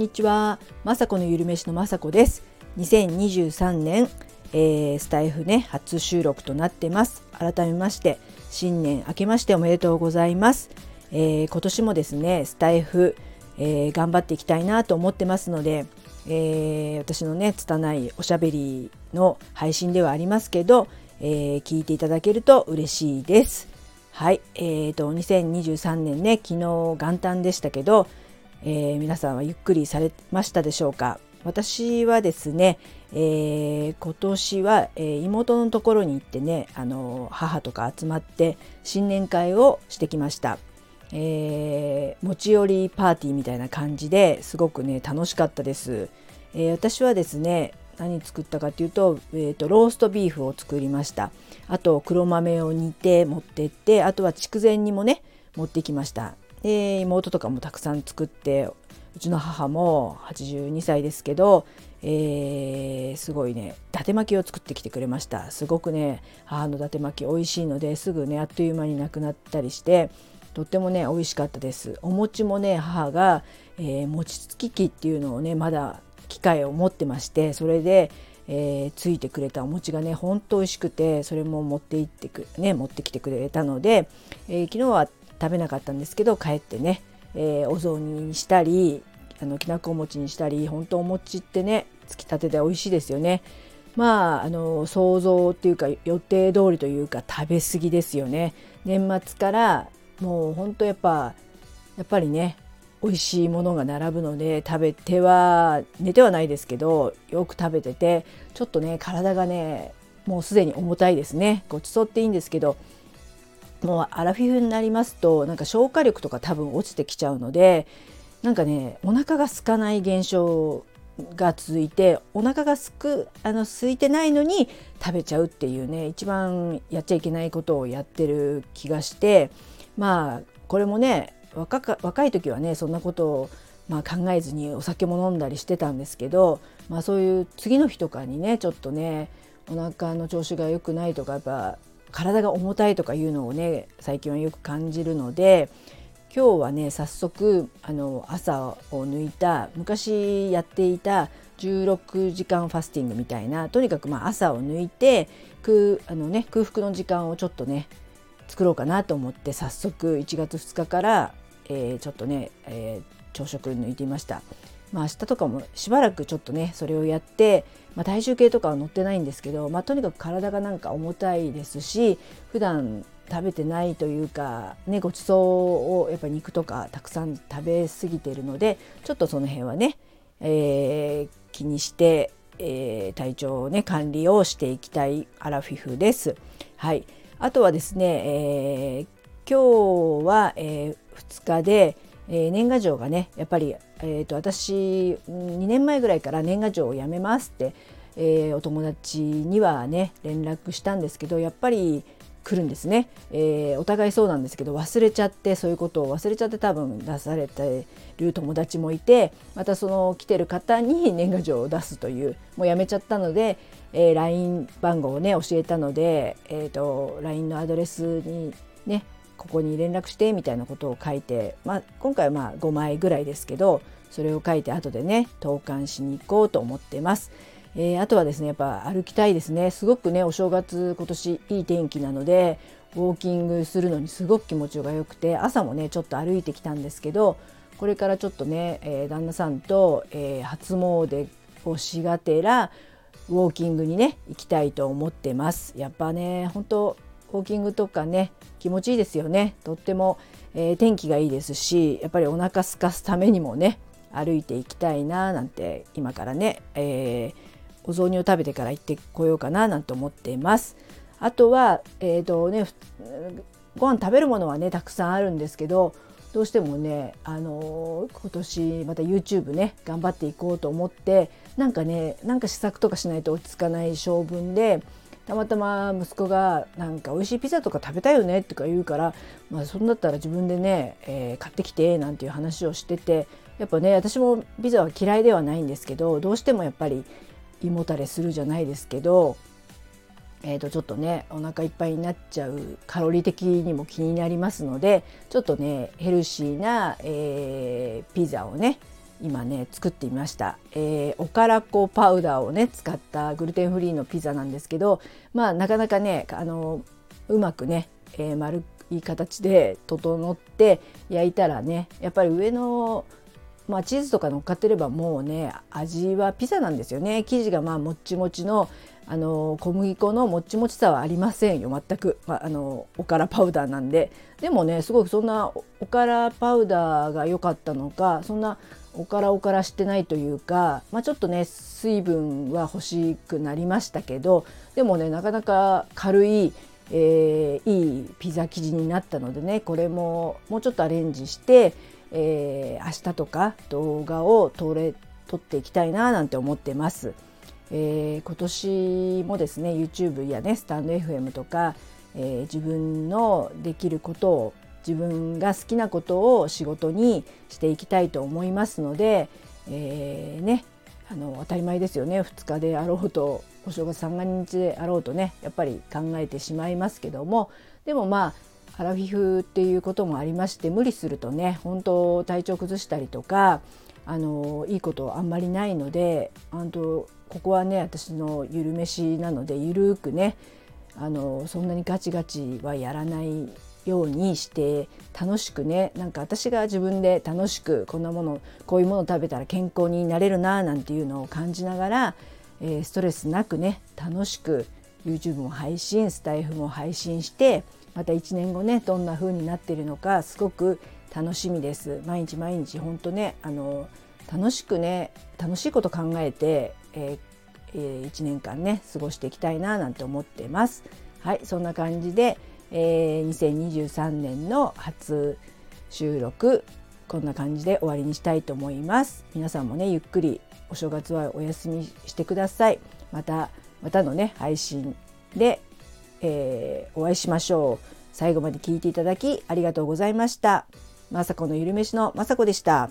にちは、まさこのゆるめしのまさこです。2023年、えー、スタイフね初収録となってます。改めまして新年明けましておめでとうございます。えー、今年もですねスタイフ、えー、頑張っていきたいなと思ってますので、えー、私のね拙いおしゃべりの配信ではありますけど、えー、聞いていただけると嬉しいです。はい、えーと、2023年ね昨日元旦でしたけど、えー、皆さんはゆっくりされましたでしょうか？私はですね、えー、今年は、えー、妹のところに行ってねあの母とか集まって新年会をしてきました、えー、持ち寄りパーティーみたいな感じですごくね楽しかったです、えー、私はですね何作ったかっていうと,、えーと、ローストビーフを作りました。あと黒豆を煮て持ってってあとは筑前煮もね持ってきました。で妹とかもたくさん作ってうちの母も82歳ですけど、えー、すごいね伊達巻きを作ってきてくれました。すごくね母の伊達巻き美味しいのですぐねあっという間になくなったりしてとってもね美味しかったです。お餅もね母が、えー、餅つき機っていうのをねまだ機会を持ってましてそれで、えー、ついてくれたお餅がねほんと美味しくてそれも持って行ってくね持ってきてくれたので、えー、昨日は食べなかったんですけど帰ってね、えー、お雑煮にしたりあのきなこ餅にしたり本当お餅ってねつきたてで美味しいですよね。まああの想像っていうか予定通りというか食べ過ぎですよね。年末からもう本当やっぱやっぱりね美味しいものが並ぶので食べては寝てはないですけどよく食べててちょっとね体がねもうすでに重たいですねごちそうっていいんですけどもうアラフィフになりますとなんか消化力とか多分落ちてきちゃうのでなんかねお腹が空かない現象が続いてお腹がすくあの空いてないのに食べちゃうっていうね一番やっちゃいけないことをやってる気がしてまあこれもね若か若い時はねそんなことをまあ、考えずにお酒も飲んだりしてたんですけど、まあ、そういう次の日とかにねちょっとねお腹の調子が良くないとかやっぱ体が重たいとかいうのをね最近はよく感じるので今日はね早速あの朝を抜いた昔やっていた16時間ファスティングみたいなとにかくまあ朝を抜いて空あの、ね、空腹の時間をちょっとね作ろうかなと思って早速1月2日からえー、ちょっとね、えー、朝食抜いていました。まあ、明日とかもしばらくちょっとねそれをやって、まあ、体重計とかは乗ってないんですけど、まあ、とにかく体がなんか重たいですし普段食べてないというか、ね、ごちそうをやっぱ肉とかたくさん食べ過ぎてるのでちょっとその辺はね、えー、気にして、えー、体調をね管理をしていきたいアラフィフです。はい、あとはですね、えー、今日は、えー2日で、えー、年賀状がねやっぱり、えーと、私2年前ぐらいから年賀状をやめますって、えー、お友達にはね連絡したんですけどやっぱり来るんですね、えー、お互いそうなんですけど忘れちゃってそういうことを忘れちゃって多分出されてる友達もいてまたその来てる方に年賀状を出すというもうやめちゃったので、えー、LINE 番号をね教えたので、えーと、と LINE のアドレスにねここに連絡してみたいなことを書いて、まあ、今回はまあ5枚ぐらいですけどそれを書いて後でね投函しに行こうと思ってます。えー、あとはですねやっぱ歩きたいですねすごくねお正月今年いい天気なのでウォーキングするのにすごく気持ちが良くて朝もねちょっと歩いてきたんですけどこれからちょっとね、えー、旦那さんと、えー、初詣をしがてらウォーキングにね行きたいと思ってます。やっぱね本当ウォーキングとかね気持ちいいですよねとっても、えー、天気がいいですしやっぱりお腹すかすためにもね歩いていきたいななんて今からね、えー、お雑煮を食べてから行ってこようかななんて思っています。あとは、えーとね、ご飯食べるものはねたくさんあるんですけどどうしてもね、あのー、今年また YouTube ね頑張っていこうと思ってなんかねなんか試作とかしないと落ち着かない性分でたまたま息子が「なんか美味しいピザとか食べたいよね」とか言うから「まあ、そんだったら自分でね、えー、買ってきて」なんていう話をしててやっぱね私もピザは嫌いではないんですけどどうしてもやっぱり胃もたれするじゃないですけど、えー、とちょっとねお腹いっぱいになっちゃうカロリー的にも気になりますのでちょっとねヘルシーな、えー、ピザをね今ね作ってみました、えー、おから粉パウダーをね使ったグルテンフリーのピザなんですけどまあなかなかねあのうまくね、えー、丸い形で整って焼いたらねやっぱり上のまあ、チーズとか乗っかってればもうね味はピザなんですよね。生地がまあもっちもちのあの小麦粉のもっちもちさはありませんよ全く、まあ、あのおからパウダーなんででもねすごくそんなおからパウダーが良かったのかそんなおからおからしてないというか、まあ、ちょっとね水分は欲しくなりましたけどでもねなかなか軽い、えー、いいピザ生地になったのでねこれももうちょっとアレンジして、えー、明日とか動画を撮れ撮っていきたいななんて思ってます。えー、今年もですね YouTube やねスタンド FM とか、えー、自分のできることを自分が好きなことを仕事にしていきたいと思いますので、えー、ねあの当たり前ですよね2日であろうとお正月三が日であろうとねやっぱり考えてしまいますけどもでもまあアラフィフっていうこともありまして無理するとね本当体調崩したりとかあのいいことあんまりないので本当ここはね私のゆるめしなのでゆるくねあのそんなにガチガチはやらないようにして楽しくねなんか私が自分で楽しくこんなものこういうものを食べたら健康になれるななんていうのを感じながら、えー、ストレスなくね楽しく YouTube も配信スタイフも配信してまた1年後ねどんな風になっているのかすごく楽しみです毎日毎日本当ねあの楽しくね楽しいこと考えて、ええー、1年間ね過ごしていきたいななんて思ってます。はいそんな感じで、えー、2023年の初収録こんな感じで終わりにしたいと思います。皆さんもねゆっくりお正月はお休みしてください。またまたのね配信で、えー、お会いしましょう。最後まで聞いていただきありがとうございました。まさこのゆるめしのまさこでした。